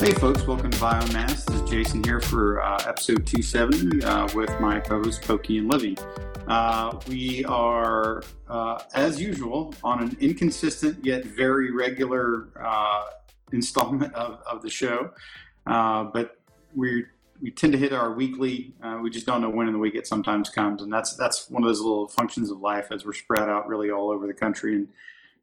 Hey, folks, welcome to Biomass. This is Jason here for uh, episode 270 uh, with my co hosts Pokey and Livy. Uh, we are, uh, as usual, on an inconsistent yet very regular uh, installment of, of the show. Uh, but we we tend to hit our weekly. we just don't know when in the week it sometimes comes, and that's that's one of those little functions of life as we're spread out really all over the country and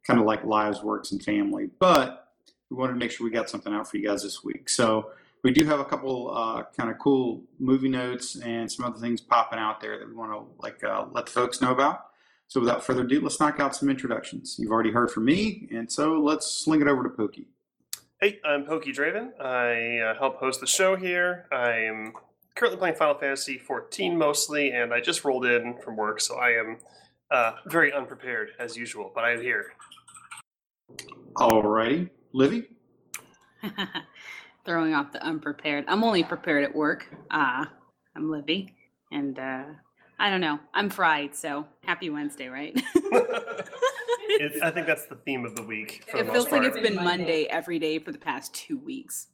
kind of like lives, works, and family. But we wanted to make sure we got something out for you guys this week. So we do have a couple uh, kind of cool movie notes and some other things popping out there that we want to like uh, let the folks know about. So without further ado, let's knock out some introductions. You've already heard from me, and so let's sling it over to Pokey. Hey, I'm Pokey Draven. I uh, help host the show here. I'm currently playing Final Fantasy 14 mostly, and I just rolled in from work, so I am uh, very unprepared as usual, but I am here. Alrighty. Livy? Throwing off the unprepared. I'm only prepared at work. Uh, I'm Livy. And uh, I don't know. I'm fried, so happy Wednesday, right? I think that's the theme of the week. it feels like it's been Monday every day for the past two weeks.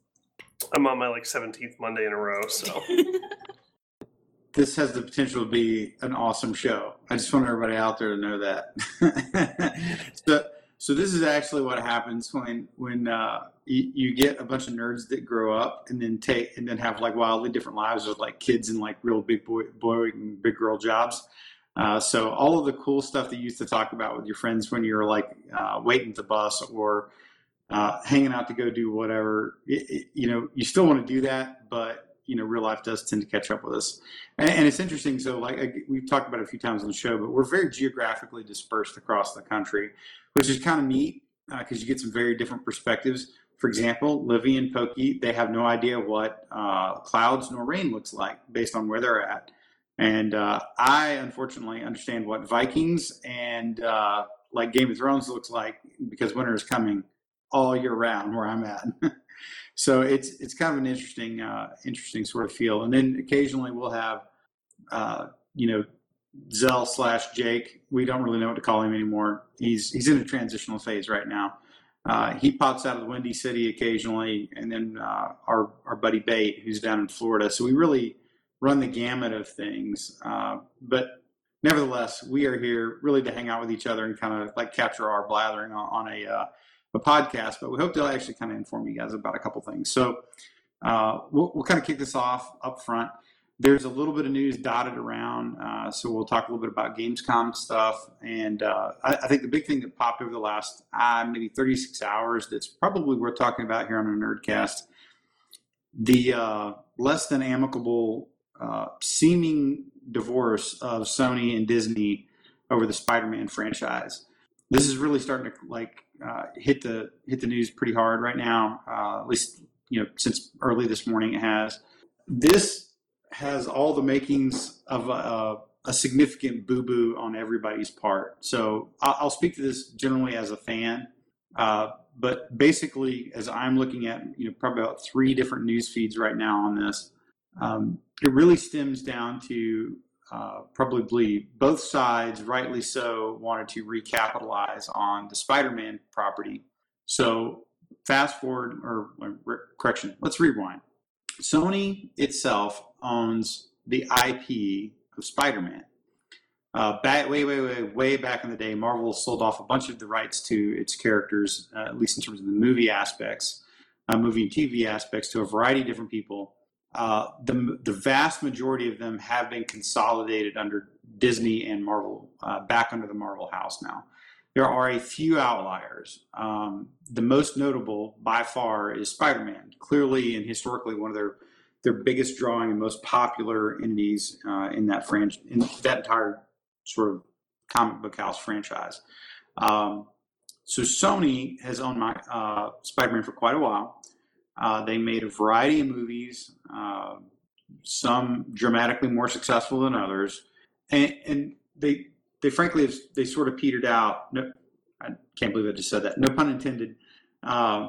I'm on my like 17th Monday in a row, so. this has the potential to be an awesome show. I just want everybody out there to know that. so, so this is actually what happens when when uh, you, you, get a bunch of nerds that grow up and then take and then have like wildly different lives with like kids and like real big boy boy and big girl jobs. Uh, so all of the cool stuff that you used to talk about with your friends when you were like uh, waiting the bus or uh, hanging out to go do whatever, it, it, you know, you still want to do that, but you know real life does tend to catch up with us and, and it's interesting so like we've talked about it a few times on the show but we're very geographically dispersed across the country which is kind of neat because uh, you get some very different perspectives. For example livy and pokey they have no idea what uh, clouds nor rain looks like based on where they're at. And uh, i unfortunately understand what vikings and uh, like game of thrones looks like because winter is coming all year round where i'm at. So it's it's kind of an interesting uh, interesting sort of feel. And then occasionally we'll have uh, you know Zell slash Jake. We don't really know what to call him anymore. He's he's in a transitional phase right now. Uh, he pops out of the Windy City occasionally, and then uh, our our buddy Bate, who's down in Florida. So we really run the gamut of things. Uh, but nevertheless, we are here really to hang out with each other and kind of like capture our blathering on, on a uh, a podcast, but we hope to actually kind of inform you guys about a couple things. So uh, we'll, we'll kind of kick this off up front. There's a little bit of news dotted around, uh, so we'll talk a little bit about Gamescom stuff. And uh, I, I, think the big thing that popped over the last uh, maybe 36 hours that's probably worth talking about here on a Nerdcast the uh, less than amicable uh, seeming divorce of Sony and Disney over the Spider-Man franchise. This is really starting to like uh, hit the hit the news pretty hard right now. At least you know since early this morning it has. This has all the makings of a, a significant boo boo on everybody's part. So I'll, speak to this generally as a fan, uh, but basically as I'm looking at you know probably about three different news feeds right now on this. Um, it really stems down to uh, probably both sides, rightly so, wanted to recapitalize on the Spider-Man property. So fast forward, or, or correction, let's rewind. Sony itself owns the IP of Spider-Man. Uh, back, way, way, way, way back in the day, Marvel sold off a bunch of the rights to its characters, uh, at least in terms of the movie aspects, uh, movie and TV aspects, to a variety of different people. Uh, the, the vast majority of them have been consolidated under Disney and Marvel, uh, back under the Marvel house now. There are a few outliers. Um, the most notable by far is Spider Man, clearly and historically one of their, their biggest drawing and most popular entities uh, in that franchise, in that entire sort of comic book house franchise. Um, so Sony has owned my uh, Spider-Man for quite a while. Uh, they made a variety of movies, uh, some dramatically more successful than others, and, and they they frankly have, they sort of petered out. No, I can't believe I just said that. No pun intended. Uh,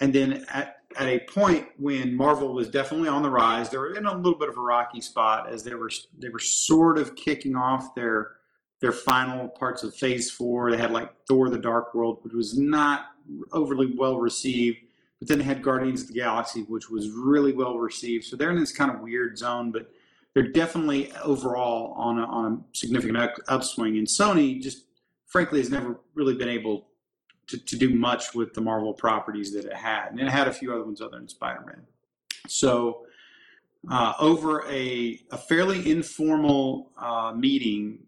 and then at, at a point when Marvel was definitely on the rise, they were in a little bit of a rocky spot as they were they were sort of kicking off their their final parts of Phase Four. They had like Thor: The Dark World, which was not overly well received but then they had Guardians of the Galaxy, which was really well received. So they're in this kind of weird zone, but they're definitely overall on a, on a significant upswing. And Sony just frankly has never really been able to, to do much with the Marvel properties that it had. And it had a few other ones other than Spider Man. So, uh, over a, a fairly informal uh, meeting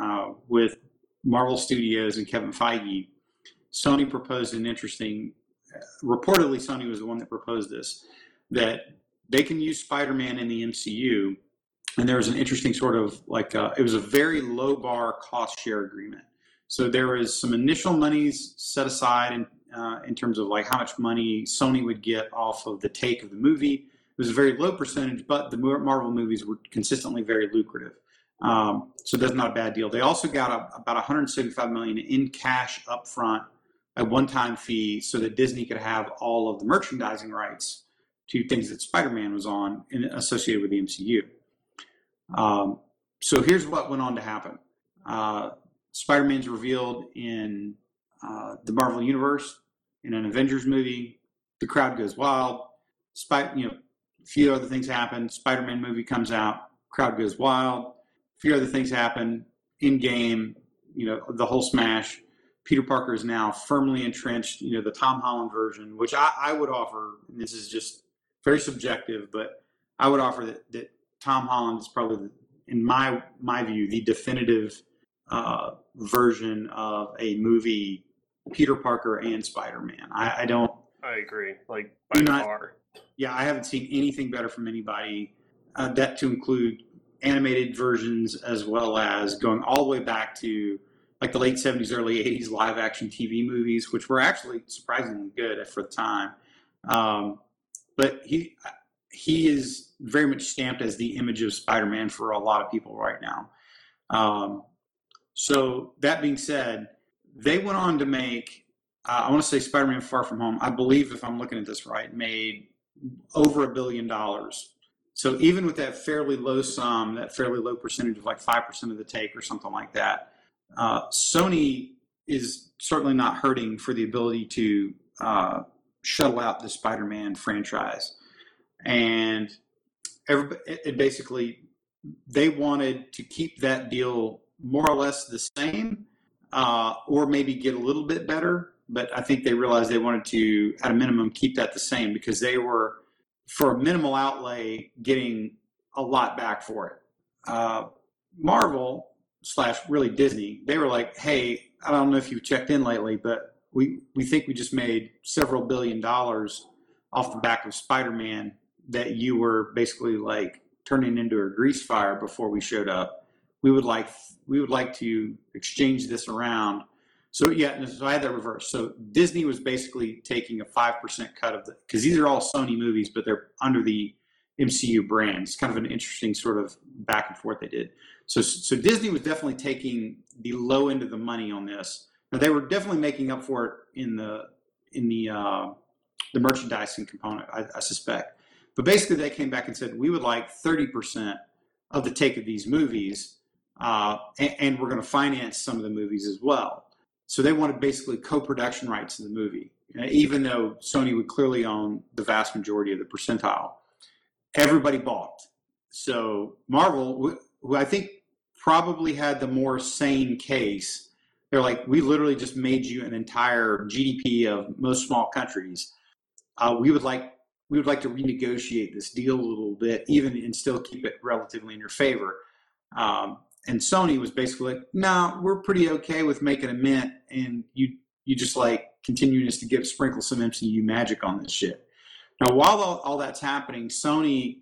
uh, with Marvel Studios and Kevin Feige, Sony proposed an interesting. Reportedly, Sony was the one that proposed this that they can use Spider-Man in the MCU, and there was an interesting sort of like uh, it was a very low bar cost share agreement. So there was some initial monies set aside in uh, in terms of like how much money Sony would get off of the take of the movie. It was a very low percentage, but the Marvel movies were consistently very lucrative. Um, so that's not a bad deal. They also got a, about 175 million in cash upfront, a one-time fee, so that Disney could have all of the merchandising rights to things that Spider-Man was on in, associated with the MCU. Um, so here's what went on to happen. Uh, Spider-Man's revealed in uh, the Marvel Universe in an Avengers movie. The crowd goes wild. Spy, you know, a few other things happen. Spider-Man movie comes out. Crowd goes wild a few other things happen in game. You know, the whole smash. Peter Parker is now firmly entrenched. You know, the Tom Holland version, which I, I would offer. this is just very subjective, but I would offer that, that Tom Holland is probably, in my my view, the definitive uh, version of a movie. Peter Parker and Spider Man. I, I, don't. I agree. Like by not, far. Yeah, I haven't seen anything better from anybody. Uh, that to include animated versions as well as going all the way back to like the late 70s, early 80s live action TV movies, which were actually surprisingly good for the time. Um, but he he is very much stamped as the image of Spider-Man for a lot of people right now. Um, so that being said, they went on to make uh, I want to say Spider-Man Far From Home. I believe if I'm looking at this right, made over a billion dollars so even with that fairly low sum, that fairly low percentage of like 5% of the take or something like that, uh, Sony is certainly not hurting for the ability to uh, shuttle out the Spider-Man franchise. And everybody, it basically, they wanted to keep that deal more or less the same uh, or maybe get a little bit better. But I think they realized they wanted to, at a minimum, keep that the same because they were – for a minimal outlay, getting a lot back for it. Uh, Marvel slash really Disney, they were like, "Hey, I don't know if you've checked in lately, but we we think we just made several billion dollars off the back of Spider-Man that you were basically like turning into a grease fire before we showed up. We would like we would like to exchange this around so yeah, so I had that reverse. So Disney was basically taking a five percent cut of the because these are all Sony movies, but they're under the MCU brand. It's kind of an interesting sort of back and forth they did. So so Disney was definitely taking the low end of the money on this. Now they were definitely making up for it in the in the uh, the merchandising component, I, I suspect. But basically, they came back and said we would like thirty percent of the take of these movies, uh, and, and we're going to finance some of the movies as well. So they wanted basically co-production rights to the movie, even though Sony would clearly own the vast majority of the percentile. Everybody bought. So Marvel, who I think probably had the more sane case, they're like, we literally just made you an entire GDP of most small countries. Uh, we would like we would like to renegotiate this deal a little bit, even and still keep it relatively in your favor. Um, and Sony was basically like, "No, nah, we're pretty okay with making a mint, and you you just like continuing us to give sprinkle some MCU magic on this shit." Now, while all, all that's happening, Sony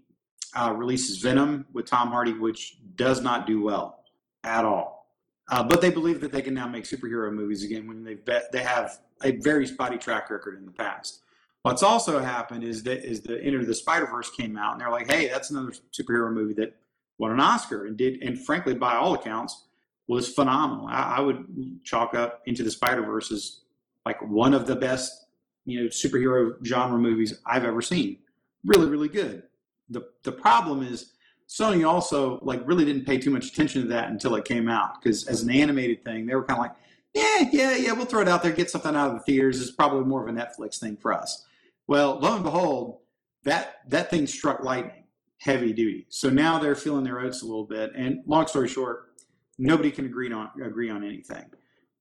uh, releases Venom with Tom Hardy, which does not do well at all. Uh, but they believe that they can now make superhero movies again when they bet they have a very spotty track record in the past. What's also happened is that is the Into the Spider Verse came out, and they're like, "Hey, that's another superhero movie that won an Oscar and did, and frankly, by all accounts, was phenomenal. I, I would chalk up Into the Spider Verse as like one of the best, you know, superhero genre movies I've ever seen. Really, really good. The the problem is Sony also like really didn't pay too much attention to that until it came out because as an animated thing, they were kind of like, yeah, yeah, yeah, we'll throw it out there, get something out of the theaters. It's probably more of a Netflix thing for us. Well, lo and behold, that that thing struck lightning, heavy duty. So now they're feeling their oats a little bit. And long story short, nobody can agree on agree on anything.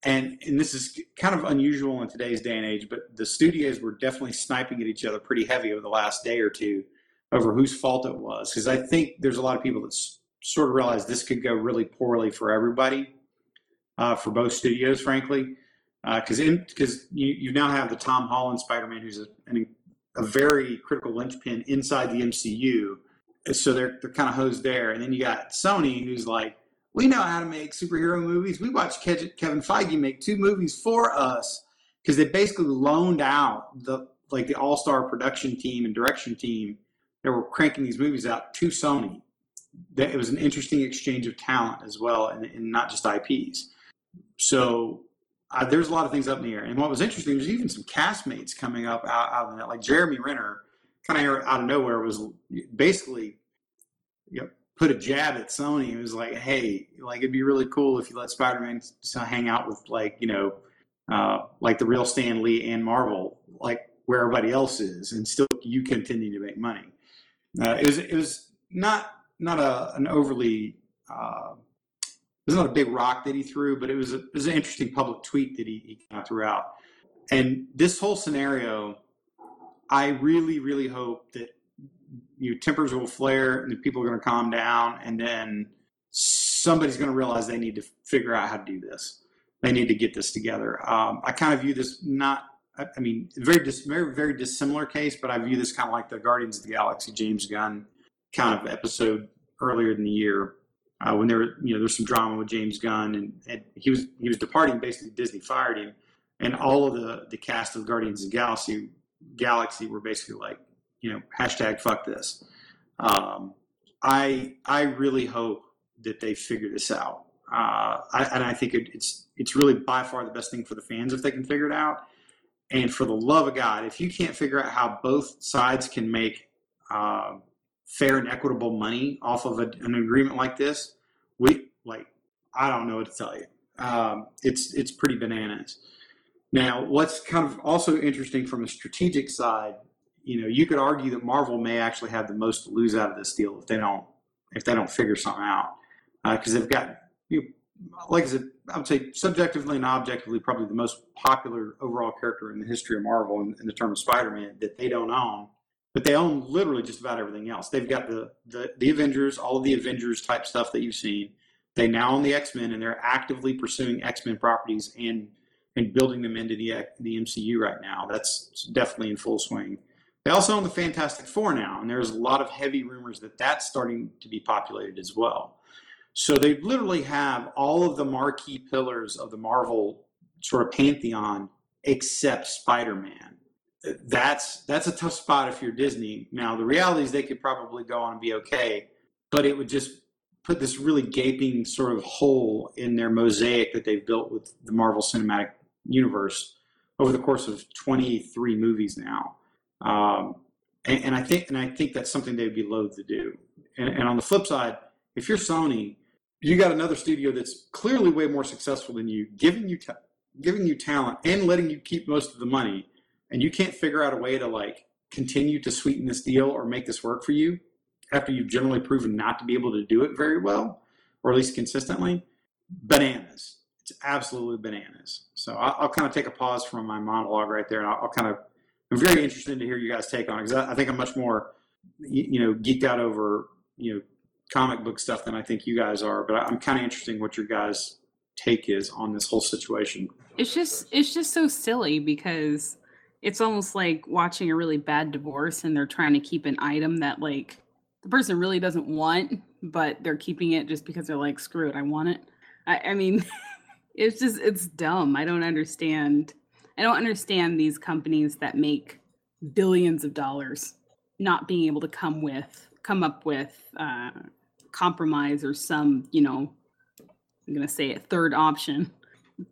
And and this is kind of unusual in today's day and age, but the studios were definitely sniping at each other pretty heavy over the last day or two over whose fault it was. Because I think there's a lot of people that sort of realize this could go really poorly for everybody, uh, for both studios, frankly. Because because you, you now have the Tom Holland Spider-Man, who's a, an, a very critical linchpin inside the MCU. So they're they're kind of hosed there, and then you got Sony, who's like, we know how to make superhero movies. We watched Kevin Feige make two movies for us because they basically loaned out the like the all-star production team and direction team that were cranking these movies out to Sony. That it was an interesting exchange of talent as well, and, and not just IPs. So uh, there's a lot of things up in the air. And what was interesting was even some castmates coming up out, out of that, like Jeremy Renner, kind of out of nowhere, was basically you know, put a jab at Sony. It was like, hey, like it'd be really cool if you let Spider-Man hang out with like you know, uh, like the real Stan Lee and Marvel, like where everybody else is, and still you continue to make money. Uh, it was it was not not a an overly uh, it was not a big rock that he threw, but it was a, it was an interesting public tweet that he, he threw out. And this whole scenario, I really really hope that you know, tempers will flare and people are going to calm down, and then somebody's going to realize they need to figure out how to do this. They need to get this together. Um, I kind of view this not. I I mean, very dis, very very dissimilar case, but I view this kind of like the Guardians of the Galaxy James Gunn kind of episode earlier in the year uh, when there were you know there's some drama with James Gunn and, and he was he was departing. Basically, Disney fired him, and all of the the cast of Guardians of the Galaxy Galaxy were basically like you know hashtag fuck this. Um, I I really hope that they figure this out, uh, I, and I think it, it's it's really by far the best thing for the fans if they can figure it out. And for the love of God, if you can't figure out how both sides can make uh, fair and equitable money off of a, an agreement like this, we like I don't know what to tell you. Um, it's it's pretty bananas. Now, what's kind of also interesting from a strategic side, you know, you could argue that Marvel may actually have the most to lose out of this deal if they don't if they don't figure something out uh, because they've got you know, like I said, I would say subjectively and objectively probably the most popular overall character in the history of Marvel in, in the term of Spider-Man that they don't own but they own literally just about everything else. They've got the, the the Avengers, all of the Avengers type stuff that you've seen. They now own the X Men, and they're actively pursuing X Men properties and and building them into the the MCU right now. That's definitely in full swing. They also own the Fantastic Four now, and there's a lot of heavy rumors that that's starting to be populated as well. So they literally have all of the marquee pillars of the Marvel sort of pantheon except Spider-Man that's that's a tough spot if you're Disney. Now the reality is they could probably go on and be okay, but it would just put this really gaping sort of hole in their mosaic that they've built with the Marvel Cinematic Universe over the course of 23 movies now. Um, and, and I think and I think that's something they'd be loath to do. And, and on the flip side, if you're Sony, you got another studio that's clearly way more successful than you, giving you ta- giving you talent and letting you keep most of the money and you can't figure out a way to like continue to sweeten this deal or make this work for you after you've generally proven not to be able to do it very well or at least consistently bananas it's absolutely bananas so i'll, I'll kind of take a pause from my monologue right there and i'll, I'll kind of i'm very interested to hear you guys take on it because I, I think i'm much more you, you know geeked out over you know comic book stuff than i think you guys are but I, i'm kind of interested in what your guys take is on this whole situation It's just it's just so silly because it's almost like watching a really bad divorce and they're trying to keep an item that like the person really doesn't want, but they're keeping it just because they're like, screw it, I want it. I, I mean, it's just it's dumb. I don't understand. I don't understand these companies that make billions of dollars not being able to come with come up with uh, compromise or some you know I'm gonna say a third option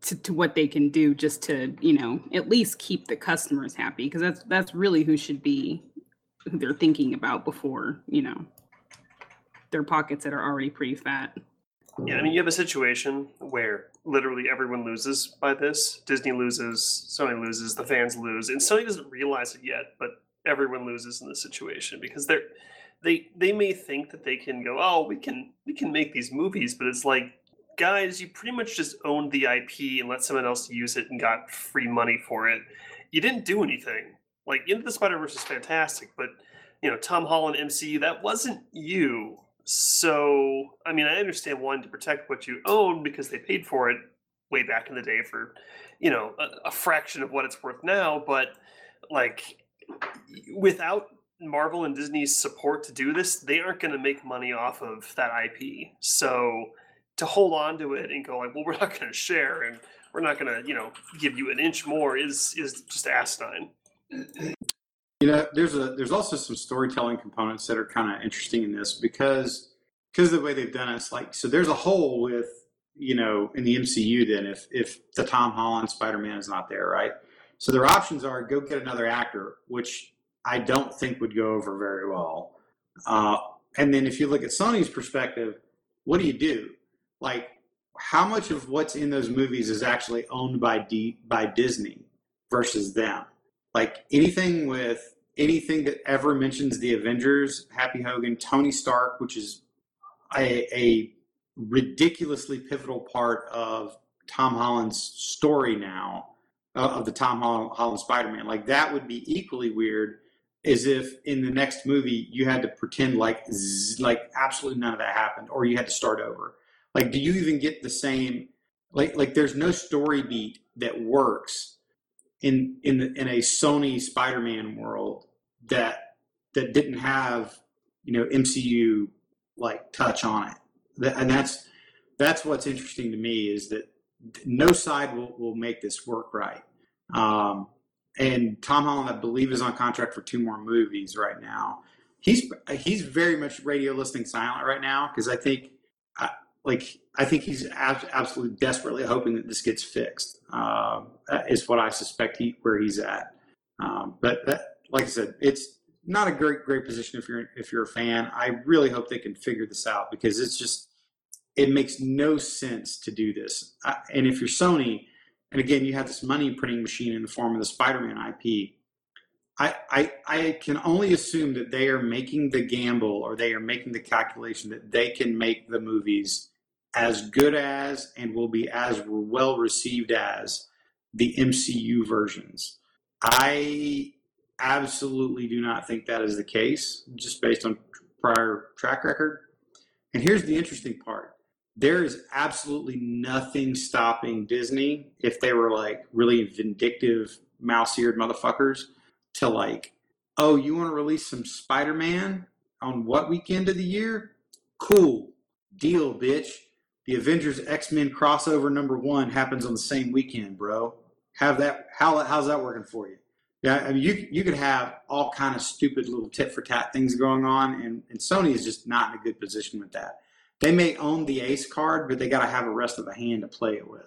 to, to what they can do just to you know at least keep the customers happy because that's that's really who should be who they're thinking about before you know their pockets that are already pretty fat Yeah, I mean, you have a situation where literally everyone loses by this. Disney loses, Sony loses, the fans lose, and Sony doesn't realize it yet, but everyone loses in this situation because they're they they may think that they can go, oh, we can we can make these movies, but it's like, guys, you pretty much just owned the IP and let someone else use it and got free money for it. You didn't do anything. Like Into the Spider Verse is fantastic, but you know Tom Holland MCU that wasn't you. So I mean, I understand wanting to protect what you own because they paid for it way back in the day for you know a, a fraction of what it's worth now, but like without Marvel and Disney's support to do this, they aren't going to make money off of that IP. So to hold on to it and go like, well, we're not going to share and we're not going to, you know, give you an inch more is is just asinine. You know, there's a there's also some storytelling components that are kind of interesting in this because because of the way they've done it. It's like so there's a hole with you know in the MCU then if if the Tom Holland Spider Man is not there, right? So their options are go get another actor, which I don't think would go over very well. Uh, and then if you look at Sony's perspective, what do you do? Like, how much of what's in those movies is actually owned by D, by Disney versus them? Like anything with anything that ever mentions the Avengers, Happy Hogan, Tony Stark, which is a, a ridiculously pivotal part of Tom Holland's story now, uh, of the Tom Holland, Holland Spider Man. Like that would be equally weird as if in the next movie you had to pretend like like absolutely none of that happened or you had to start over like do you even get the same like like there's no story beat that works in in in a Sony Spider-Man world that that didn't have you know MCU like touch on it and that's that's what's interesting to me is that no side will, will make this work right um, and Tom Holland, I believe, is on contract for two more movies right now. He's he's very much radio listening silent right now because I think, like, I think he's ab- absolutely desperately hoping that this gets fixed. Uh, is what I suspect he where he's at. Um, but that, like I said, it's not a great great position if you're if you're a fan. I really hope they can figure this out because it's just it makes no sense to do this. I, and if you're Sony and again, you have this money printing machine in the form of the Spider-Man IP. I, I, I can only assume that they are making the gamble or they are making the calculation that they can make the movies as good as and will be as well received as the MCU versions. I absolutely do not think that is the case, just based on prior track record. And here's the interesting part there is absolutely nothing stopping Disney if they were like really vindictive, mouse eared motherfuckers to like, oh, you want to release some Spider Man on what weekend of the year? Cool. Deal, bitch. The Avengers X Men crossover number one happens on the same weekend, bro. Have that how how's that working for you? Yeah, I mean you you could have all kind of stupid little tit for tat things going on, and, and Sony is just not in a good position with that they may own the ace card, but they got to have a rest of the hand to play it with.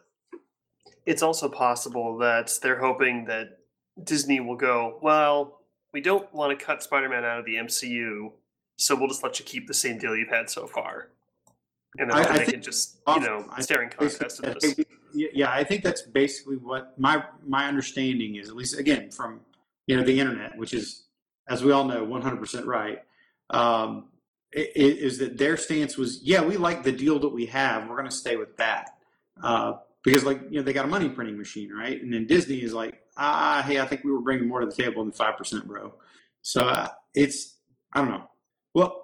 It's also possible that they're hoping that Disney will go, well, we don't want to cut Spider Man out of the MCU, so we'll just let you keep the same deal you've had so far. And then I, they can just, you know, staring contest of this. Yeah, I think that's basically what my my understanding is, at least again from you know the internet, which is, as we all know, 100% right. Um, is that their stance was, yeah, we like the deal that we have. We're going to stay with that. Uh, because like, you know, they got a money printing machine, right? And then Disney is like, ah, hey, I think we were bringing more to the table than 5%, bro. So uh, it's, I don't know. Well,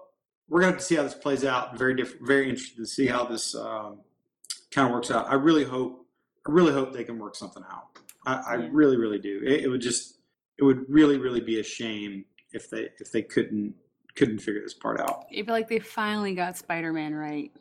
we're going to have to see how this plays out. Very different, very interested to see how this um, kind of works out. I really hope, I really hope they can work something out. I, I really, really do. It, it would just, it would really, really be a shame if they, if they couldn't couldn't figure this part out. You feel like they finally got Spider Man right.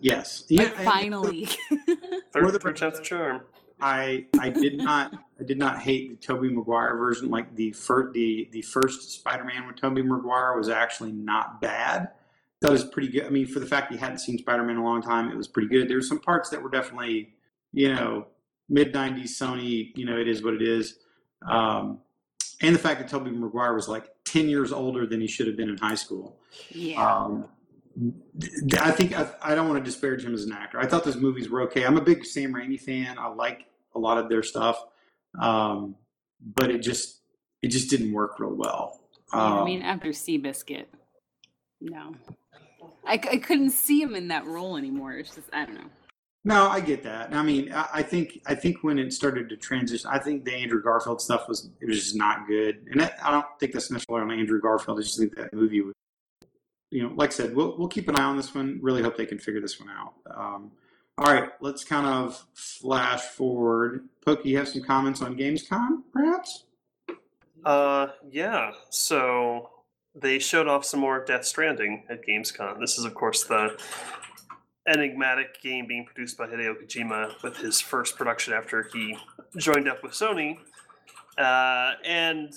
Yes. Yeah, finally. Third the tenth charm. I I did not I did not hate the Tobey Maguire version. Like the first the the first Spider Man with Tobey Maguire was actually not bad. That was pretty good. I mean, for the fact you hadn't seen Spider Man in a long time, it was pretty good. There were some parts that were definitely, you know, mid '90s Sony. You know, it is what it is. Um, and the fact that Tobey Maguire was like 10 years older than he should have been in high school. Yeah. Um, I think I, I don't want to disparage him as an actor. I thought those movies were okay. I'm a big Sam Raimi fan. I like a lot of their stuff, um, but it just it just didn't work real well. Yeah, I Um, mean, after Seabiscuit, no, I, c- I couldn't see him in that role anymore. It's just I don't know. No, I get that. I mean, I, I think I think when it started to transition, I think the Andrew Garfield stuff was it was just not good, and that, I don't think that's necessarily on Andrew Garfield. I just think that movie, was, you know, like I said, we'll we'll keep an eye on this one. Really hope they can figure this one out. Um, all right, let's kind of flash forward. Pokey, you have some comments on Gamescom, perhaps? Uh, yeah. So they showed off some more Death Stranding at Gamescom. This is, of course, the enigmatic game being produced by Hideo Kojima with his first production after he joined up with Sony. Uh, and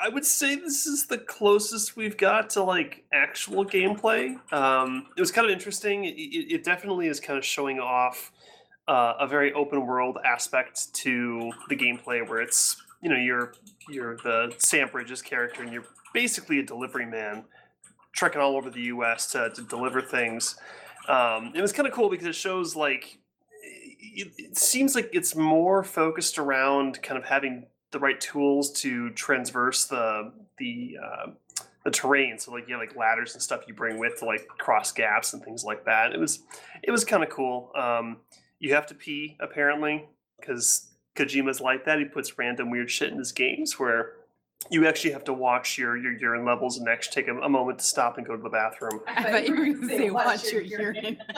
I would say this is the closest we've got to like actual gameplay. Um, it was kind of interesting. It, it it definitely is kind of showing off uh, a very open world aspect to the gameplay, where it's you know you're you're the Sam Bridges character, and you're basically a delivery man, trekking all over the U.S. to, to deliver things. Um, it was kind of cool because it shows like it, it seems like it's more focused around kind of having the right tools to transverse the the uh, the terrain. So like you have like ladders and stuff you bring with to like cross gaps and things like that. It was it was kind of cool. Um, you have to pee apparently because Kojima's like that. He puts random weird shit in his games where you actually have to watch your your urine levels and actually take a, a moment to stop and go to the bathroom. I thought you were going to say watch your urine.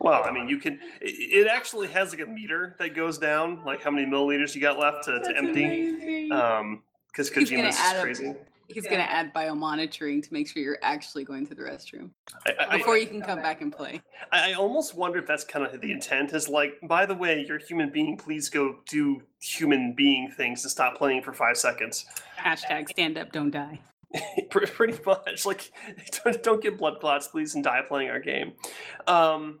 Well, I mean, you can. It, it actually has like a meter that goes down, like how many milliliters you got left to, to empty. amazing. Um, because He's gonna Kojima's add up- crazy. He's going to add biomonitoring to make sure you're actually going to the restroom I, I, before you can come back and play. I, I almost wonder if that's kind of the intent. Is like, by the way, you're a human being. Please go do human being things and stop playing for five seconds. Hashtag stand up, don't die. Pretty much, like, don't, don't get blood clots, please, and die playing our game. Um,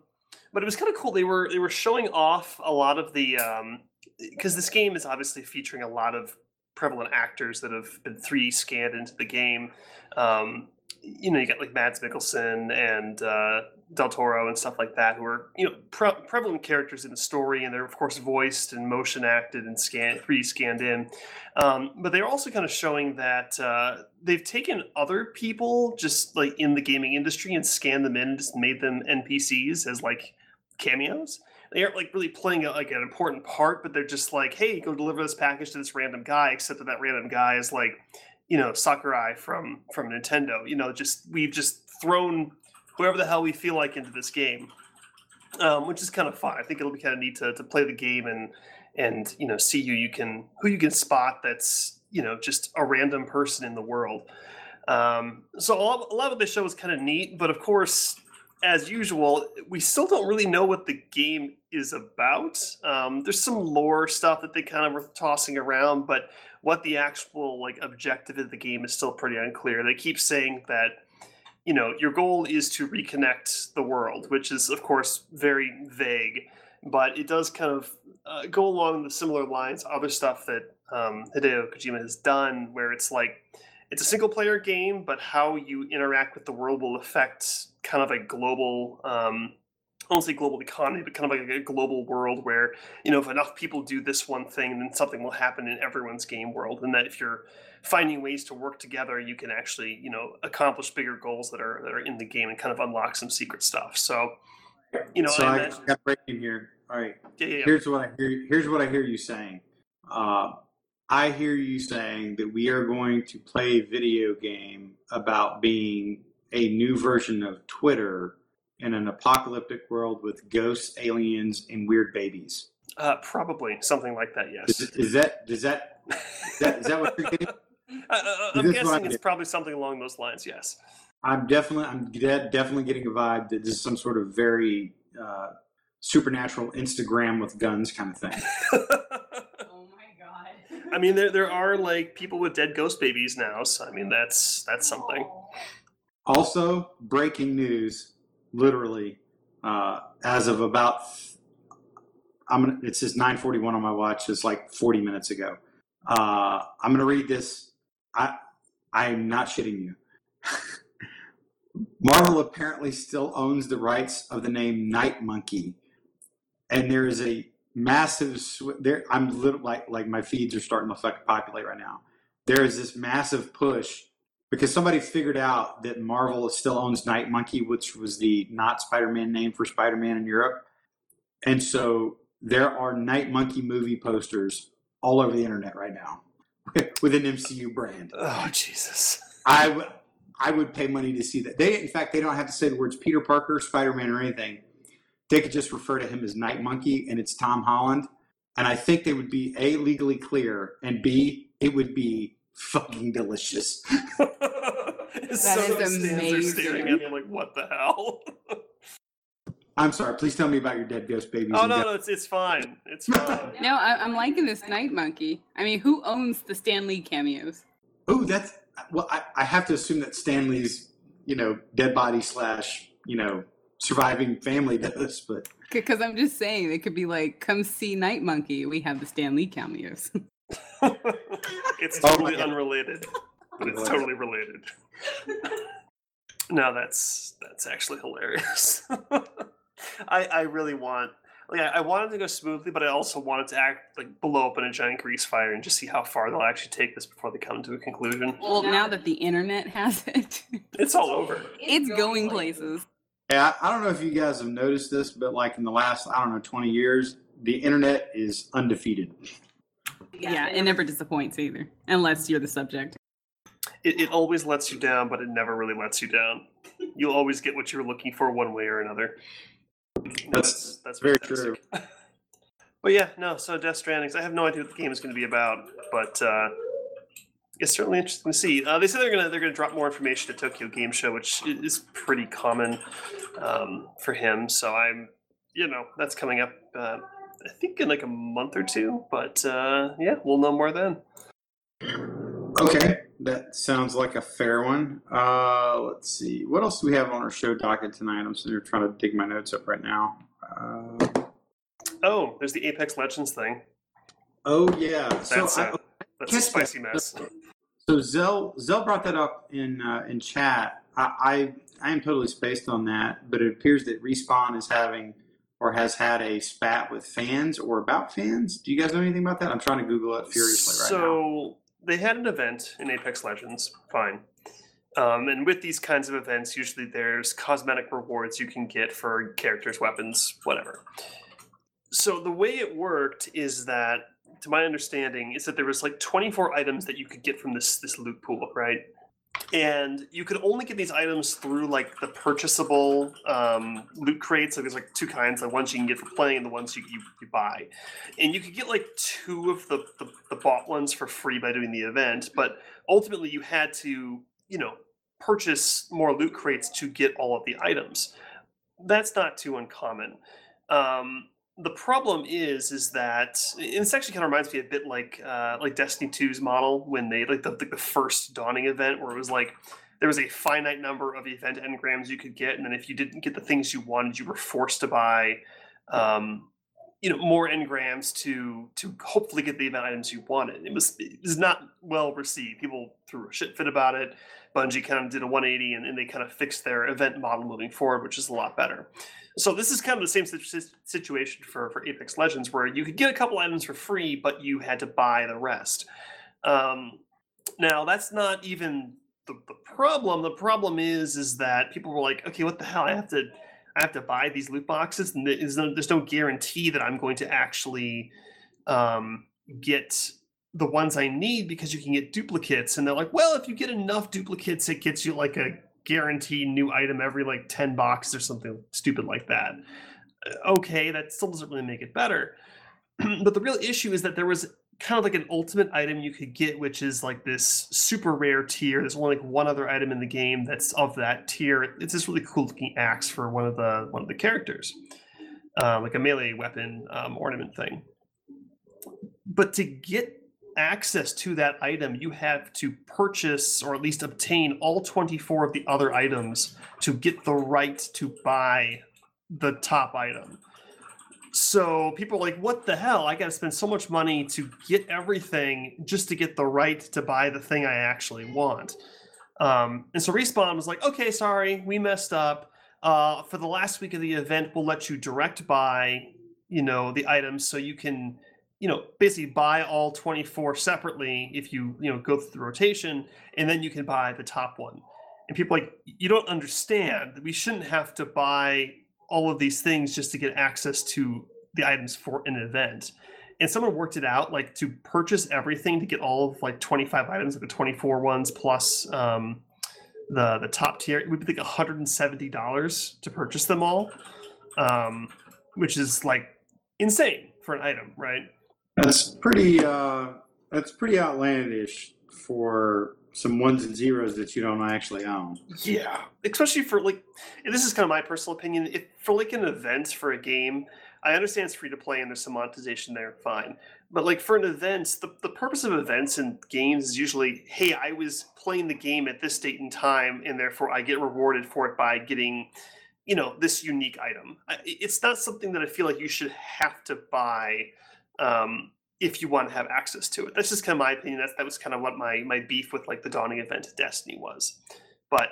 but it was kind of cool. They were they were showing off a lot of the because this game is obviously featuring a lot of prevalent actors that have been 3D scanned into the game. Um, you know, you got like Mads Mikkelsen and uh, Del Toro and stuff like that, who are you know pre- prevalent characters in the story, and they're of course voiced and motion acted and scanned, 3D scanned in. Um, but they're also kind of showing that uh, they've taken other people just like in the gaming industry and scanned them in, and just made them NPCs as like cameos. They aren't like really playing a, like an important part, but they're just like, hey, go deliver this package to this random guy. Except that that random guy is like, you know, Sakurai from from Nintendo. You know, just we've just thrown whoever the hell we feel like into this game, um, which is kind of fun. I think it'll be kind of neat to, to play the game and and you know see who you can who you can spot that's you know just a random person in the world. Um, so a lot, a lot of the show is kind of neat, but of course, as usual, we still don't really know what the game is about. Um, there's some lore stuff that they kind of were tossing around, but what the actual like objective of the game is still pretty unclear. They keep saying that you know your goal is to reconnect the world, which is of course very vague, but it does kind of uh, go along the similar lines other stuff that um, Hideo Kojima has done, where it's like it's a single player game, but how you interact with the world will affect kind of a global, um, I won't say global economy, but kind of like a global world where, you know, if enough people do this one thing, then something will happen in everyone's game world. And that if you're finding ways to work together, you can actually, you know, accomplish bigger goals that are that are in the game and kind of unlock some secret stuff. So, you know, so I I, imagine, got break in here. All right. yeah, yeah, yeah. Here's what I hear. Here's what I hear you saying. Uh, I hear you saying that we are going to play a video game about being a new version of Twitter in an apocalyptic world with ghosts, aliens, and weird babies. Uh, probably something like that. Yes. is that does that is that, is that what you're getting? Uh, uh, I'm This is what guessing it's probably something along those lines. Yes. I'm definitely I'm de- definitely getting a vibe that this is some sort of very uh, supernatural Instagram with guns kind of thing. I mean, there there are like people with dead ghost babies now, so I mean that's that's something. Also, breaking news, literally, uh, as of about, I'm gonna. It says 9:41 on my watch. It's like 40 minutes ago. Uh, I'm gonna read this. I, I'm not shitting you. Marvel apparently still owns the rights of the name Night Monkey, and there is a massive there. I'm little like like my feeds are starting to fucking populate right now. There is this massive push because somebody figured out that Marvel still owns Night Monkey, which was the not Spider-Man name for Spider-Man in Europe, and so there are Night Monkey movie posters all over the internet right now with an MCU brand. Oh Jesus. I would I would pay money to see that. They in fact they don't have to say the words Peter Parker, Spider Man, or anything. They could just refer to him as Night Monkey, and it's Tom Holland. And I think they would be a legally clear, and b it would be fucking delicious. That That is Staring amazing. at me like, what the hell? I'm sorry. Please tell me about your dead ghost babies. oh no, death- no, it's it's fine. It's fine. No, I, I'm liking this Night Monkey. I mean, who owns the Stan Lee cameos? Oh, that's well. I, I have to assume that Stan Lee's, you know, dead body slash, you know, surviving family does. But Because I'm just saying, it could be like, come see Night Monkey. We have the Stan Lee cameos. it's Oh totally God. unrelated, but it's totally related. no, that's that's actually hilarious. I I really want like I, I want it to go smoothly, but I also wanted to act like blow up in a giant grease fire and just see how far they'll actually take this before they come to a conclusion. well, now that the internet has it, It's all over. it's going places. yeah, I, I don't know if you guys have noticed this, but like in the last, I don't know, 20 years, the internet is undefeated. Yeah, it never disappoints either, unless you're the subject. It, it always lets you down, but it never really lets you down. You'll always get what you're looking for one way or another. That's that's very fantastic. But yeah, no. So Death Stranding. I have no idea what the game is going to be about, but uh, it's certainly interesting to see. Uh, they say they're gonna they're gonna drop more information at Tokyo Game Show, which is pretty common um, for him. So I'm, you know, that's coming up. Uh, I think in like a month or two. But uh, yeah, we'll know more then. Okay, that sounds like a fair one. Uh, let's see. What else do we have on our show docket tonight? I'm sitting here trying to dig my notes up right now. Uh, Oh, there's the Apex Legends thing. oh, yeah. So, That's a, spicy mess. so Zell, Zell brought that up in uh, in chat. I, I I am totally spaced on that, but it appears that Respawn is having or has had a spat with fans or about fans. Do you guys know anything about that? I'm trying to Google it furiously right now. so they had an event in Apex Legends, fine. Um, and with these kinds of events, usually there's cosmetic rewards you can get for characters, weapons, whatever. So the way it worked is that, to my understanding, is that there was like 24 items that you could get from this this loot pool, right? And you could only get these items through like the purchasable um, loot crates. So there's like two kinds: the ones you can get for playing, and the ones you, you, you buy and you could get like two of the, the the bought ones for free by doing the event but ultimately you had to you know purchase more loot crates to get all of the items that's not too uncommon um, the problem is is that and this actually kind of reminds me a bit like uh, like destiny 2's model when they like the, the, the first dawning event where it was like there was a finite number of event engrams you could get and then if you didn't get the things you wanted you were forced to buy um, you know more engrams to to hopefully get the event items you wanted. It was it was not well received. People threw a shit fit about it. Bungie kind of did a 180 and, and they kind of fixed their event model moving forward, which is a lot better. So this is kind of the same situation for for Apex Legends, where you could get a couple items for free, but you had to buy the rest. Um, now that's not even the, the problem. The problem is is that people were like, okay, what the hell? I have to I have to buy these loot boxes, and there's no, there's no guarantee that I'm going to actually um, get the ones I need because you can get duplicates. And they're like, well, if you get enough duplicates, it gets you like a guaranteed new item every like 10 boxes or something stupid like that. Uh, Okay, that still doesn't really make it better. but the real issue is that there was kind of like an ultimate item you could get, which is like this super rare tier. There's only like one other item in the game that's of that tier. It's this really cool looking axe for one of the one of the characters, uh, like a melee weapon um, ornament thing. But to get access to that item, you have to purchase or at least obtain all 24 of the other items to get the right to buy the top item. So people are like, what the hell? I got to spend so much money to get everything just to get the right to buy the thing I actually want. Um, and so Respawn was like, okay, sorry, we messed up. Uh, for the last week of the event, we'll let you direct buy, you know, the items so you can, you know, basically buy all 24 separately if you, you know, go through the rotation, and then you can buy the top one. And people like, you don't understand. We shouldn't have to buy all of these things just to get access to the items for an event. And someone worked it out, like to purchase everything to get all of like 25 items, like the 24 ones plus um, the the top tier, it would be like 170 dollars to purchase them all, um, which is like insane for an item, right? That's pretty. Uh, that's pretty outlandish for some ones and zeros that you don't actually own. Yeah, especially for like, this is kind of my personal opinion. If for like an event for a game, I understand it's free to play and there's some monetization there, fine. But like for an event, the, the purpose of events and games is usually, hey, I was playing the game at this date and time, and therefore I get rewarded for it by getting, you know, this unique item. It's not something that I feel like you should have to buy um, if you want to have access to it. That's just kind of my opinion. That's that was kind of what my my beef with like the dawning event of Destiny was. But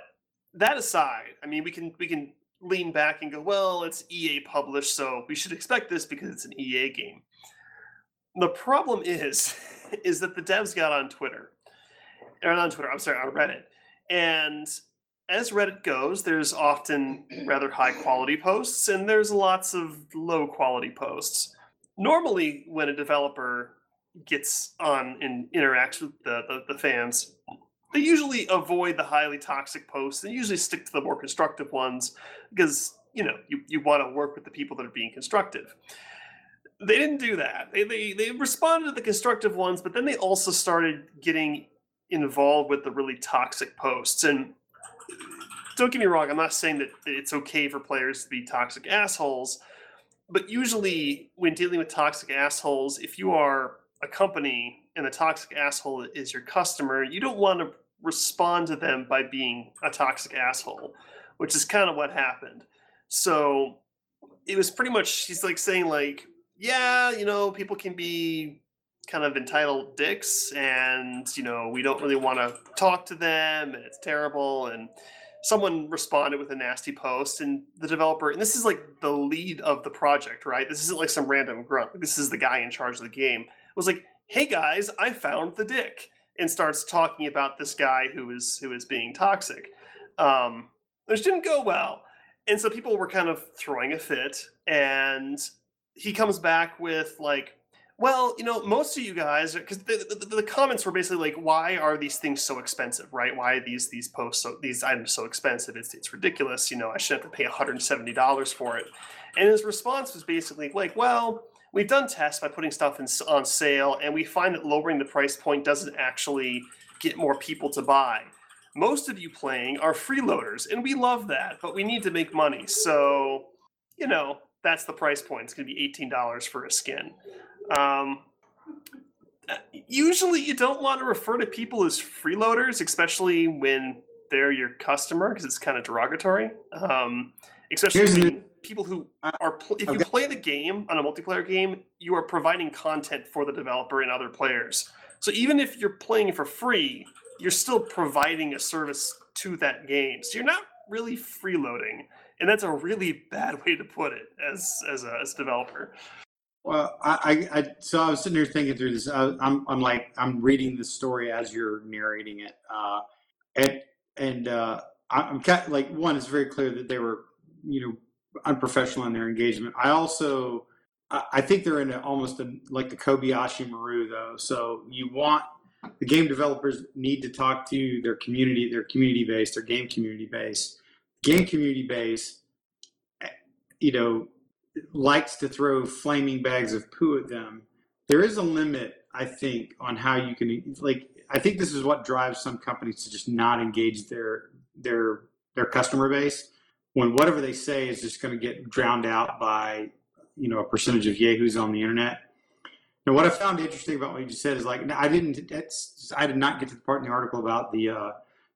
that aside, I mean, we can we can lean back and go, well, it's EA published, so we should expect this because it's an EA game. The problem is, is that the devs got on Twitter, or not on Twitter. I'm sorry, on Reddit, and as Reddit goes, there's often rather high quality posts, and there's lots of low quality posts. Normally, when a developer gets on and interacts with the, the, the fans, they usually avoid the highly toxic posts. And usually stick to the more constructive ones because you know you, you want to work with the people that are being constructive. They didn't do that. They, they they responded to the constructive ones but then they also started getting involved with the really toxic posts. And don't get me wrong i'm not saying that it's okay for players to be toxic assholes but usually when dealing with toxic assholes if you are a company and the toxic asshole is your customer you don't want to respond to them by being a toxic asshole which is kind of what happened. So it was pretty much she's like saying like yeah you know people can be kind of entitled dicks and you know we don't really want to talk to them and it's terrible and someone responded with a nasty post and the developer and this is like the lead of the project right? This isn't like some random grunt. This is the guy in charge of the game. Was like hey guys i found the dick and starts talking about this guy who is who is being toxic. Um which didn't go well. And so people were kind of throwing a fit and he comes back with like well you know most of you guys because the, the, the comments were basically like why are these things so expensive right? Why are these these posts so these items so expensive? It's, it's ridiculous you know i should have to pay $170 for it. And his response was basically like well we've done tests by putting stuff in, on sale and we find that lowering the price point doesn't actually get more people to buy. Most of you playing are freeloaders and we love that but we need to make money so you know that's the price point. It's going to be $18 for a skin um, usually you don't want to refer to people as freeloaders especially when they're your customer because it's kind of derogatory um, especially people who are pl- if you play the game on a multiplayer game you are providing content for the developer and other players so even if you're playing for free you're still providing a service to that game. So you're not really freeloading, and that's a really bad way to put it as as a, as a developer. Well, I, I, so I was sitting here thinking through this. I, I'm, I'm like, I'm reading the story as you're narrating it, uh, and and uh, I'm kind like one. It's very clear that they were, you know, unprofessional in their engagement. I also, I, I think they're in a, almost a, like the Kobayashi Maru though. So you want the game developers need to talk to their community, their community base, their game community base, game community base. eh, You know, likes to throw flaming bags of poo at them. There is a limit, I think, on how you can like. I think this is what drives some companies to just not engage their their their customer base when whatever they say is just going to get drowned out by you know a percentage of yahoos on the internet. Now, what I found interesting about what you just said is like I didn't. That's I did not get to the part in the article about the uh,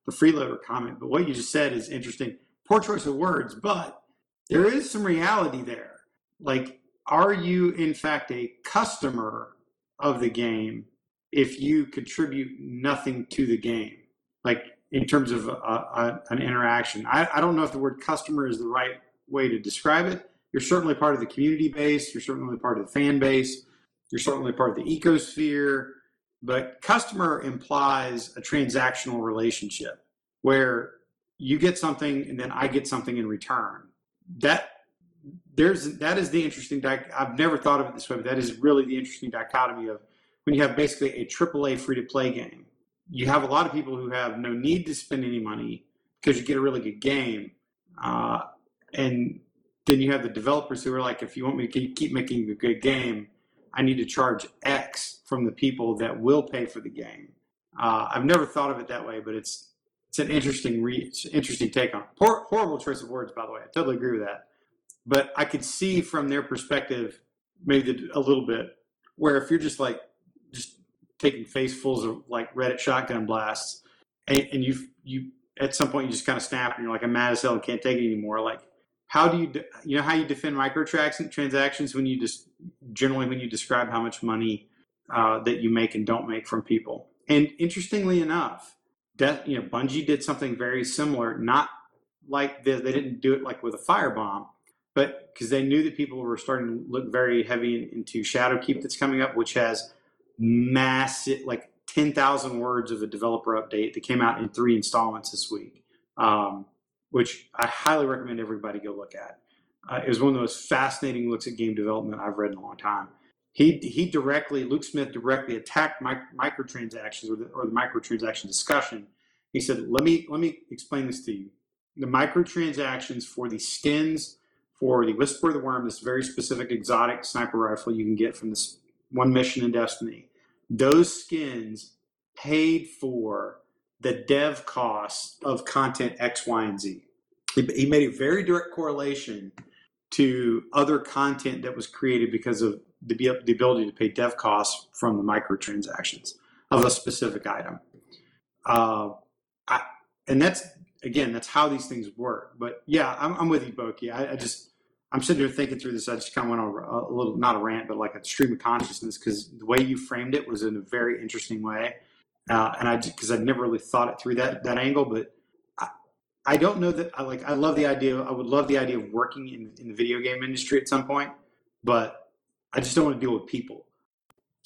the freeloader comment, but what you just said is interesting. Poor choice of words, but there is some reality there. Like, are you in fact a customer of the game if you contribute nothing to the game? Like, in terms of uh, uh, an interaction. I, I don't know if the word customer is the right way to describe it. You're certainly part of the community base. You're certainly part of the fan base. You're certainly part of the ecosphere. But customer implies a transactional relationship where you get something and then I get something in return. That there's that is the interesting. I've never thought of it this way, but that is really the interesting dichotomy of when you have basically a AAA free to play game. You have a lot of people who have no need to spend any money because you get a really good game, uh, and then you have the developers who are like, if you want me to keep making a good game, I need to charge X from the people that will pay for the game. Uh, I've never thought of it that way, but it's it's an interesting re- interesting take on it. Hor- horrible choice of words, by the way. I totally agree with that. But I could see from their perspective, maybe a little bit, where if you're just like just taking facefuls of like Reddit shotgun blasts, and, and you you at some point you just kind of snap and you're like, I'm mad as hell and can't take it anymore. Like how do you you know how you defend microtransactions when you just generally when you describe how much money uh, that you make and don't make from people and interestingly enough that you know bungie did something very similar not like this they didn't do it like with a firebomb but because they knew that people were starting to look very heavy in, into shadowkeep that's coming up which has massive like 10,000 words of a developer update that came out in three installments this week um, which I highly recommend everybody go look at. Uh, it was one of the most fascinating looks at game development I've read in a long time. He, he directly, Luke Smith directly attacked microtransactions or the, or the microtransaction discussion. He said, let me, let me explain this to you. The microtransactions for the skins for the Whisper of the Worm, this very specific exotic sniper rifle you can get from this one mission in Destiny, those skins paid for the dev costs of content X, Y, and Z. He made a very direct correlation to other content that was created because of the, the ability to pay dev costs from the microtransactions of a specific item. Uh, I, and that's again, that's how these things work. But yeah, I'm, I'm with you, Boki. I, I, just I'm sitting here thinking through this. I just kind of went on a, little, not a rant, but like a stream of consciousness because the way you framed it was in a very interesting way uh, and I because I'd never really thought it through that that angle, but I, I don't know that I like I love the idea. I would love the idea of working in, in the video game industry at some point, but I just don't want to deal with people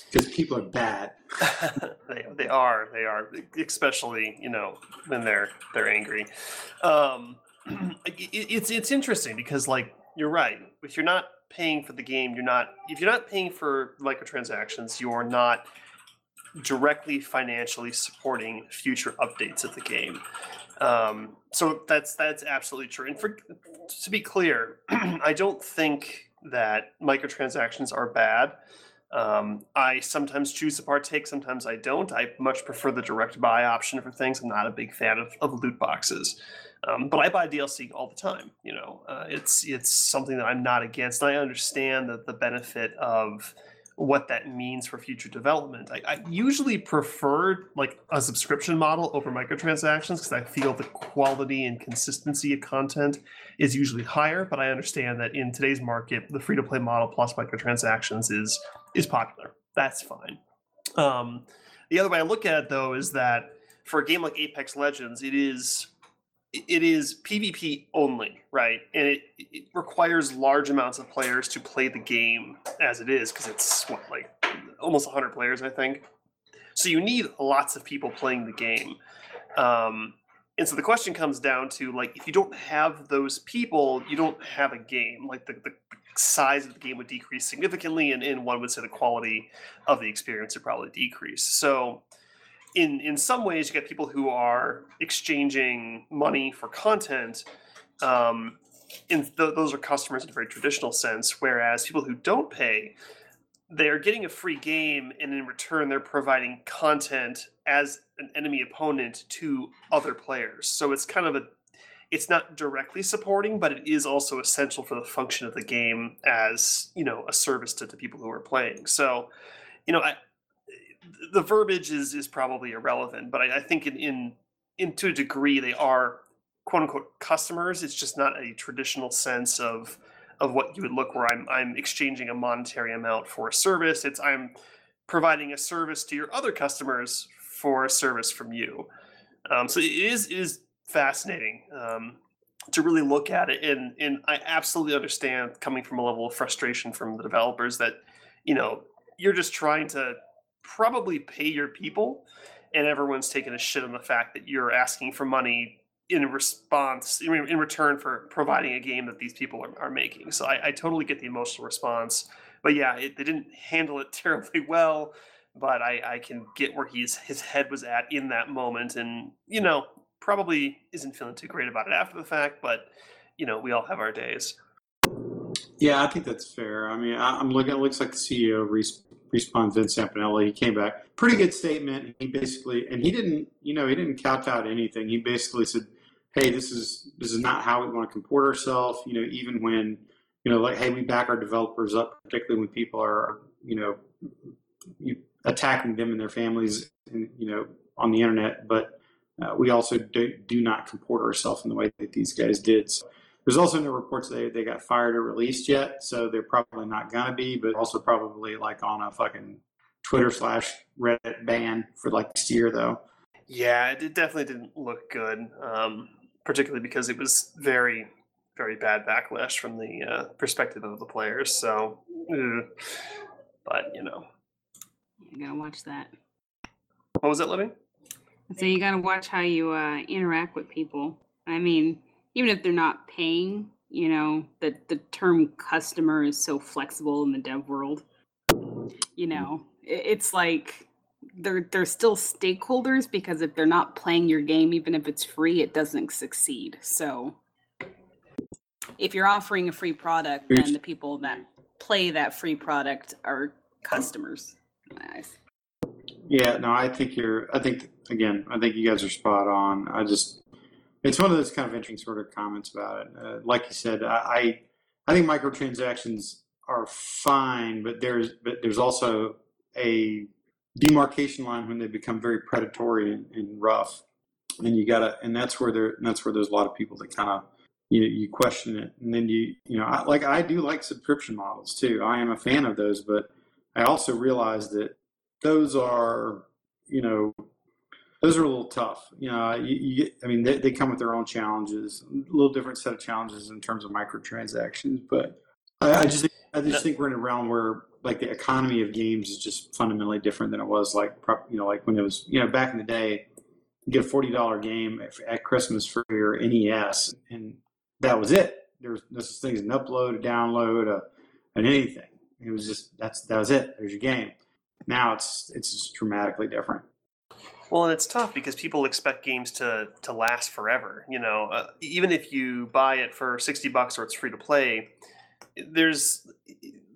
because people are bad. they, they are they are especially you know when they're they're angry. Um, it, it's it's interesting because like you're right if you're not paying for the game you're not if you're not paying for microtransactions you're not directly financially supporting future updates of the game. Um, so that's that's absolutely true. And for to be clear, I don't think that microtransactions are bad. Um, I sometimes choose to partake, sometimes I don't. I much prefer the direct buy option for things. I'm not a big fan of, of loot boxes, um, but I buy DLC all the time. You know, uh, it's it's something that I'm not against. I understand that the benefit of what that means for future development. I, I usually prefer like a subscription model over microtransactions because I feel the quality and consistency of content is usually higher. But I understand that in today's market, the free to play model plus microtransactions is is popular. That's fine. Um, the other way I look at it though is that for a game like Apex Legends, it is it is PvP only, right? And it, it, requires large amounts of players to play the game as it is because it's what like almost 100 players, I think. So you need lots of people playing the game. Um, and so the question comes down to like if you don't have those people, you don't have a game. Like the, the size of the game would decrease significantly, and, and one would say the quality of the experience would probably decrease. So in in some ways you get people who are exchanging money for content um, and th- those are customers in a very traditional sense whereas people who don't pay they're getting a free game and in return they're providing content as an enemy opponent to other players so it's kind of a it's not directly supporting but it is also essential for the function of the game as you know a service to the people who are playing so you know I, the verbiage is is probably irrelevant, but I, I think in, in in to a degree they are quote unquote customers. It's just not a traditional sense of of what you would look where I'm I'm exchanging a monetary amount for a service. It's I'm providing a service to your other customers for a service from you. Um, so it is it is fascinating um, to really look at it, and and I absolutely understand coming from a level of frustration from the developers that you know you're just trying to probably pay your people, and everyone's taking a shit on the fact that you're asking for money in response in, return for providing a game that these people are, are making. So I, I totally get the emotional response, but yeah, it, they didn't handle it terribly well. But I, I can get where he's his head was at in that moment, and you know probably isn't feeling too great about it after the fact. But you know we all have our days. Yeah, I think that's fair. I mean, I, am looking. It looks like the CEO Respawn Vince Zampinelli. He came back, pretty good statement. He basically, and he didn't, you know, he didn't count out anything. He basically said, "Hey, this is this is not how we want to comport ourselves." You know, even when, you know, like, hey, we back our developers up, particularly when people are, you know, attacking them and their families, and, you know, on the internet. But uh, we also do, do not comport ourselves in the way that these guys did. So there's also no reports they they got fired or released yet, so they're probably not gonna be. But also probably like on a fucking Twitter slash Reddit ban for like next year though. Yeah, it definitely didn't look good, um, particularly because it was very very bad backlash from the uh, perspective of the players. So, but you know, you gotta watch that. What was that, Living? So you gotta watch how you uh, interact with people. I mean, even if they're not paying, you know, the the term customer is so flexible in the dev world. You know, it, it's like they're they're still stakeholders because if they're not playing your game, even if it's free, it doesn't succeed. So if you're offering a free product, then the people that play that free product are customers. Nice. Yeah, no, I think you're. I think again, I think you guys are spot on. I just, it's one of those kind of interesting sort of comments about it. Uh, like you said, I, I think microtransactions are fine, but there's, but there's also a demarcation line when they become very predatory and, and rough, and you gotta, and that's where there, that's where there's a lot of people that kind of you you question it, and then you you know I, like I do like subscription models too. I am a fan of those, but I also realize that those are you know those are a little tough. You know, you, you I mean, they, they come with their own challenges, a little different set of challenges in terms of microtransactions. But I, I just, I just think we're in a realm where like the economy of games is just fundamentally different than it was like, you know, like when it was, you know, back in the day, you get a forty dollar game at Christmas for your NES, and that was it. There was no such thing as an upload, a download, a, an anything. It was just that's that was it. There's your game. Now it's it's just dramatically different. Well, and it's tough because people expect games to to last forever. You know, uh, even if you buy it for sixty bucks or it's free to play, there's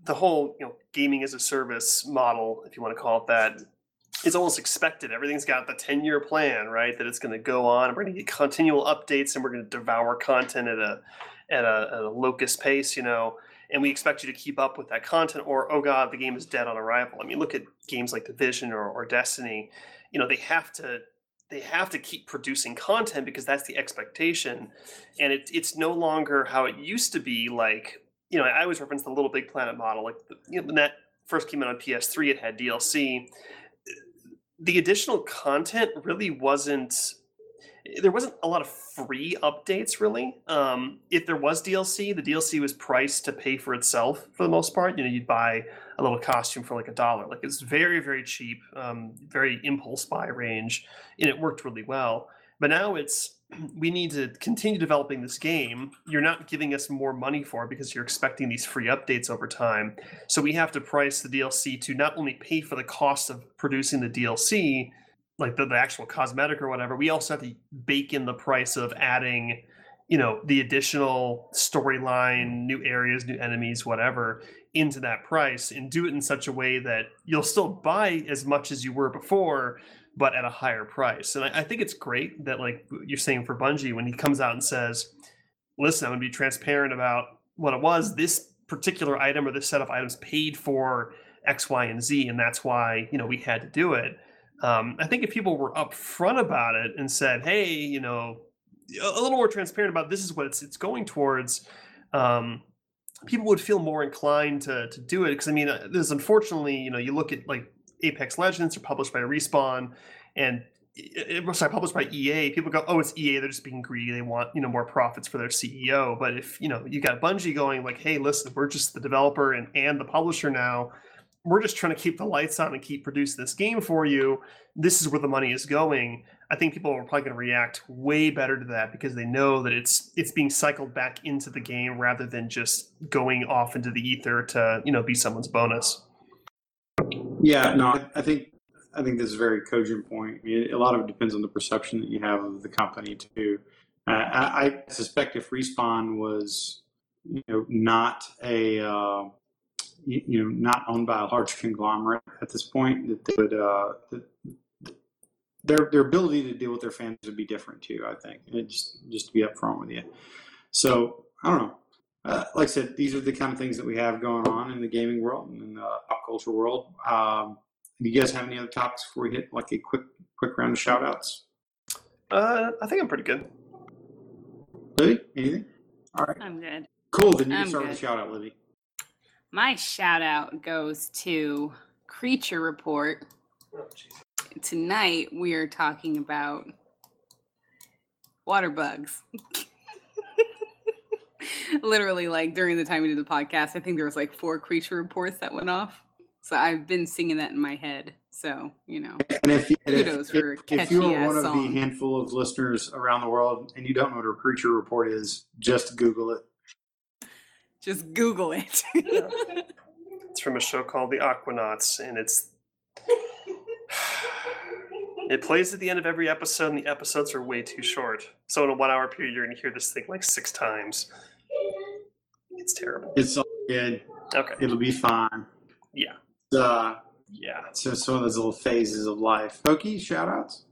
the whole you know gaming as a service model, if you want to call it that, is almost expected. Everything's got the ten year plan, right? That it's going to go on. And we're going to get continual updates, and we're going to devour content at a at a, at a locust pace. You know, and we expect you to keep up with that content or oh god the game is dead on arrival i mean look at games like division or, or destiny you know they have to they have to keep producing content because that's the expectation and it, it's no longer how it used to be like you know i always reference the little big planet model like you know, when that first came out on ps3 it had dlc the additional content really wasn't there wasn't a lot of free updates really. Um, if there was DLC, the DLC was priced to pay for itself for the most part. You know, you'd buy a little costume for like a dollar. Like it's very very cheap, um, very impulse buy range, and it worked really well. But now it's we need to continue developing this game. You're not giving us more money for it because you're expecting these free updates over time. So we have to price the DLC to not only pay for the cost of producing the DLC, like the, the actual cosmetic or whatever, we also have to bake in the price of adding, you know, the additional storyline, new areas, new enemies, whatever, into that price and do it in such a way that you'll still buy as much as you were before, but at a higher price. And I, I think it's great that, like you're saying for Bungie, when he comes out and says, listen, I'm going to be transparent about what it was, this particular item or this set of items paid for X, Y, and Z. And that's why, you know, we had to do it um, I think if people were upfront about it and said, "Hey, you know, a little more transparent about this is what it's it's going towards," um, people would feel more inclined to to do it. Because I mean, uh, there's unfortunately, you know, you look at like Apex Legends are published by Respawn, and it was sorry, published by EA, people go, "Oh, it's EA. They're just being greedy. They want you know more profits for their CEO." But if you know you got Bungie going like, "Hey, listen, we're just the developer and and the publisher now. We're just trying to keep the lights on and keep producing this game for you. This is where the money is going." I think people are probably going to react way better to that because they know that it's it's being cycled back into the game rather than just going off into the ether to you know be someone's bonus. Yeah, no, I think I think this is a very cogent point. I mean, a lot of it depends on the perception that you have of the company too. Uh, I, I, suspect if Respawn was, you know, not a, uh, you, you, know, not owned by a large conglomerate at this point, that they would, uh, their their ability to deal with their fans would be different too. I think, and just just to be upfront with you. So I don't know. Uh, like I said, these are the kind of things that we have going on in the gaming world and in the pop culture world. Um, do you guys have any other topics before we hit like a quick quick round of shout outs? Uh, I think I'm pretty good. Libby, anything? All right. I'm good. Cool. Then you can I'm start good. with the shout out, Libby. My shout out goes to Creature Report. Oh. Tonight we are talking about water bugs. Literally, like during the time we did the podcast, I think there was like four creature reports that went off. So I've been singing that in my head. So you know, And if, Kudos if, for if you are catchy-ass one of the handful of listeners around the world and you don't know what a creature report is, just Google it. just Google it. It's from a show called The Octonauts, and it's it plays at the end of every episode, and the episodes are way too short. So in a one-hour period, you're going to hear this thing like six times. It's terrible. It's all good. Okay. It'll be fine. Yeah. Uh, Yeah. so it's one of those little phases of life. Pokey, shout outs?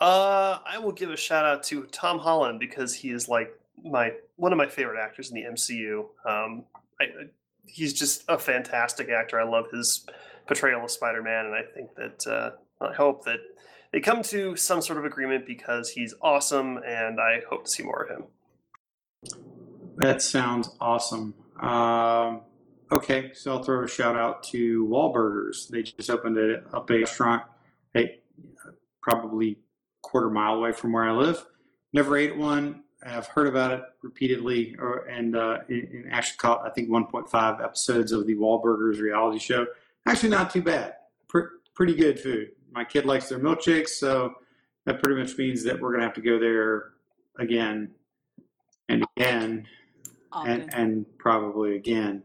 Uh, I will give a shout out to Tom Holland because he is like my one of my favorite actors in the MCU. Um, I, I- he's just a fantastic actor. I love his portrayal of Spider-Man, and I think that uh, I hope that they come to some sort of agreement because he's awesome, and I hope to see more of him. That sounds awesome. Um, okay, so I'll throw a shout out to Wahlburgers. They just opened a, up a restaurant, a, probably quarter mile away from where I live. Never ate one. I've heard about it repeatedly, or, and uh, in actually caught I think 1.5 episodes of the Wahlburgers reality show. Actually, not too bad. Pre- pretty good food. My kid likes their milkshakes, so that pretty much means that we're gonna have to go there again and again Often. and, and probably again.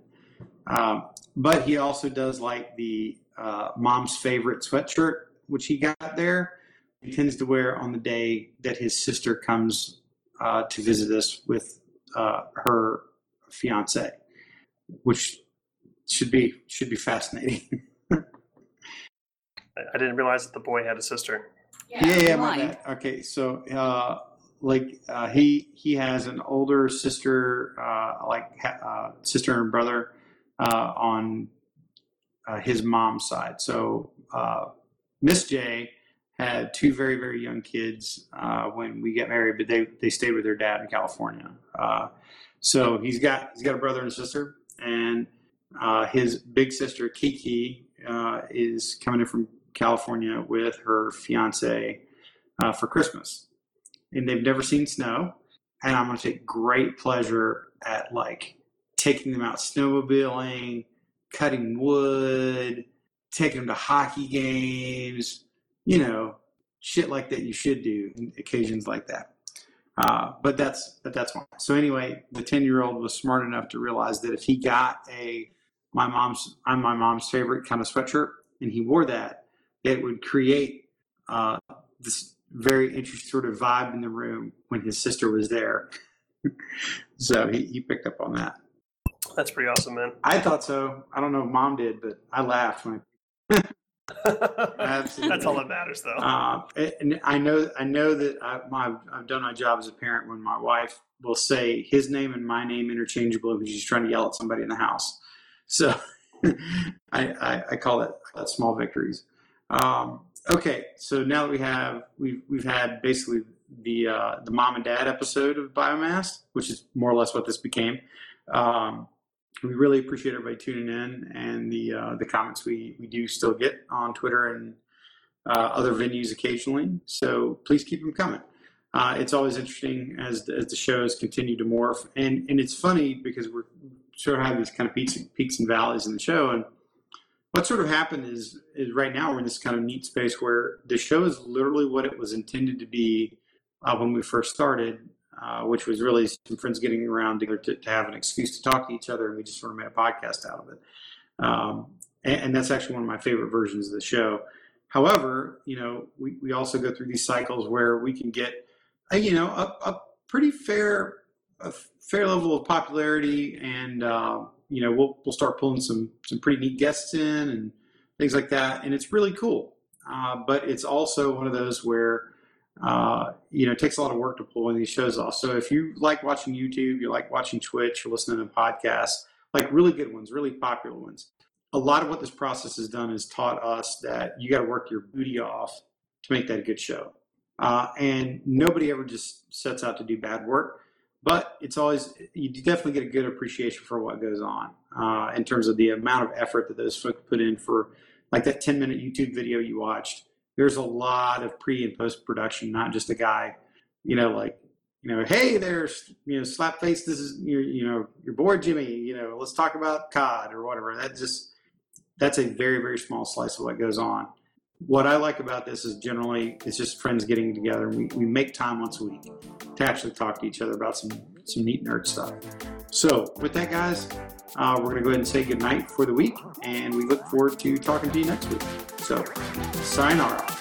Um, but he also does like the uh, mom's favorite sweatshirt, which he got there. He tends to wear on the day that his sister comes uh, to visit us with uh, her fiance, which should be should be fascinating. I, I didn't realize that the boy had a sister. yeah, yeah, my bad. Okay, so uh, like uh, he he has an older sister, uh, like uh, sister and brother uh, on uh, his mom's side. So uh, Miss J had two very very young kids when we got married, but they they stayed with their dad in California. So he's got he's got a brother and sister, and his big sister Kiki is coming in from California with her fiance for Christmas, and they've never seen snow. And I'm going to take great pleasure at like taking them out snowmobiling, cutting wood, taking them to hockey games, you know, shit like that. You should do in occasions like that. Uh, but that's but that's one. So anyway, the ten year old was smart enough to realize that if he got a my mom's I'm my mom's favorite kind of sweatshirt and he wore that, it would create uh, this very interesting sort of vibe in the room when his sister was there. so he, he picked up on that. That's pretty awesome, man. I thought so. I don't know if mom did, but I laughed when Absolutely. That's all that matters, though. Uh, and I know, I know that I, my, I've done my job as a parent when my wife will say his name and my name interchangeably when she's trying to yell at somebody in the house. So I, I, I call that small victories. Um, okay, so now that we have we've we've had basically the uh, the mom and dad episode of Biomass, which is more or less what this became. Um, we really appreciate everybody tuning in and the uh, the comments we we do still get on Twitter and uh, other venues occasionally. So please keep them coming. Uh, it's always interesting as as the shows continue to morph, and and it's funny because we're sort of have these kind of peaks peaks and valleys in the show, and what sort of happened is is right now we're in this kind of neat space where the show is literally what it was intended to be uh, when we first started, uh, which was really some friends getting around to, to, to, have an excuse to talk to each other, and we just sort of made a podcast out of it. Um, and, and, that's actually one of my favorite versions of the show. However, you know, we, we also go through these cycles where we can get, a, you know, a, a pretty fair a fair level of popularity, and uh, you know, we'll we'll start pulling some some pretty neat guests in and things like that, and it's really cool. Uh, but it's also one of those where uh, you know, it takes a lot of work to pull one of these shows off. So if you like watching YouTube, you like watching Twitch, or listening to podcasts, like really good ones, really popular ones. A lot of what this process has done is taught us that you got to work your booty off to make that a good show. Uh, and nobody ever just sets out to do bad work, but it's always, you definitely get a good appreciation for what goes on uh, in terms of the amount of effort that those folks put in for like that 10 minute YouTube video you watched there's a lot of pre and post production, not just a guy, you know, like, you know, hey there's, you know, slap face, this is your, you know, your boy Jimmy, you know, let's talk about COD or whatever. That just, that's a very, very small slice of what goes on. What I like about this is generally it's just friends getting together. We, we make time once a week to actually talk to each other about some, some neat nerd stuff. So with that, guys, uh, we're going to go ahead and say goodnight for the week, and we look forward to talking to you next week. So, sayonara.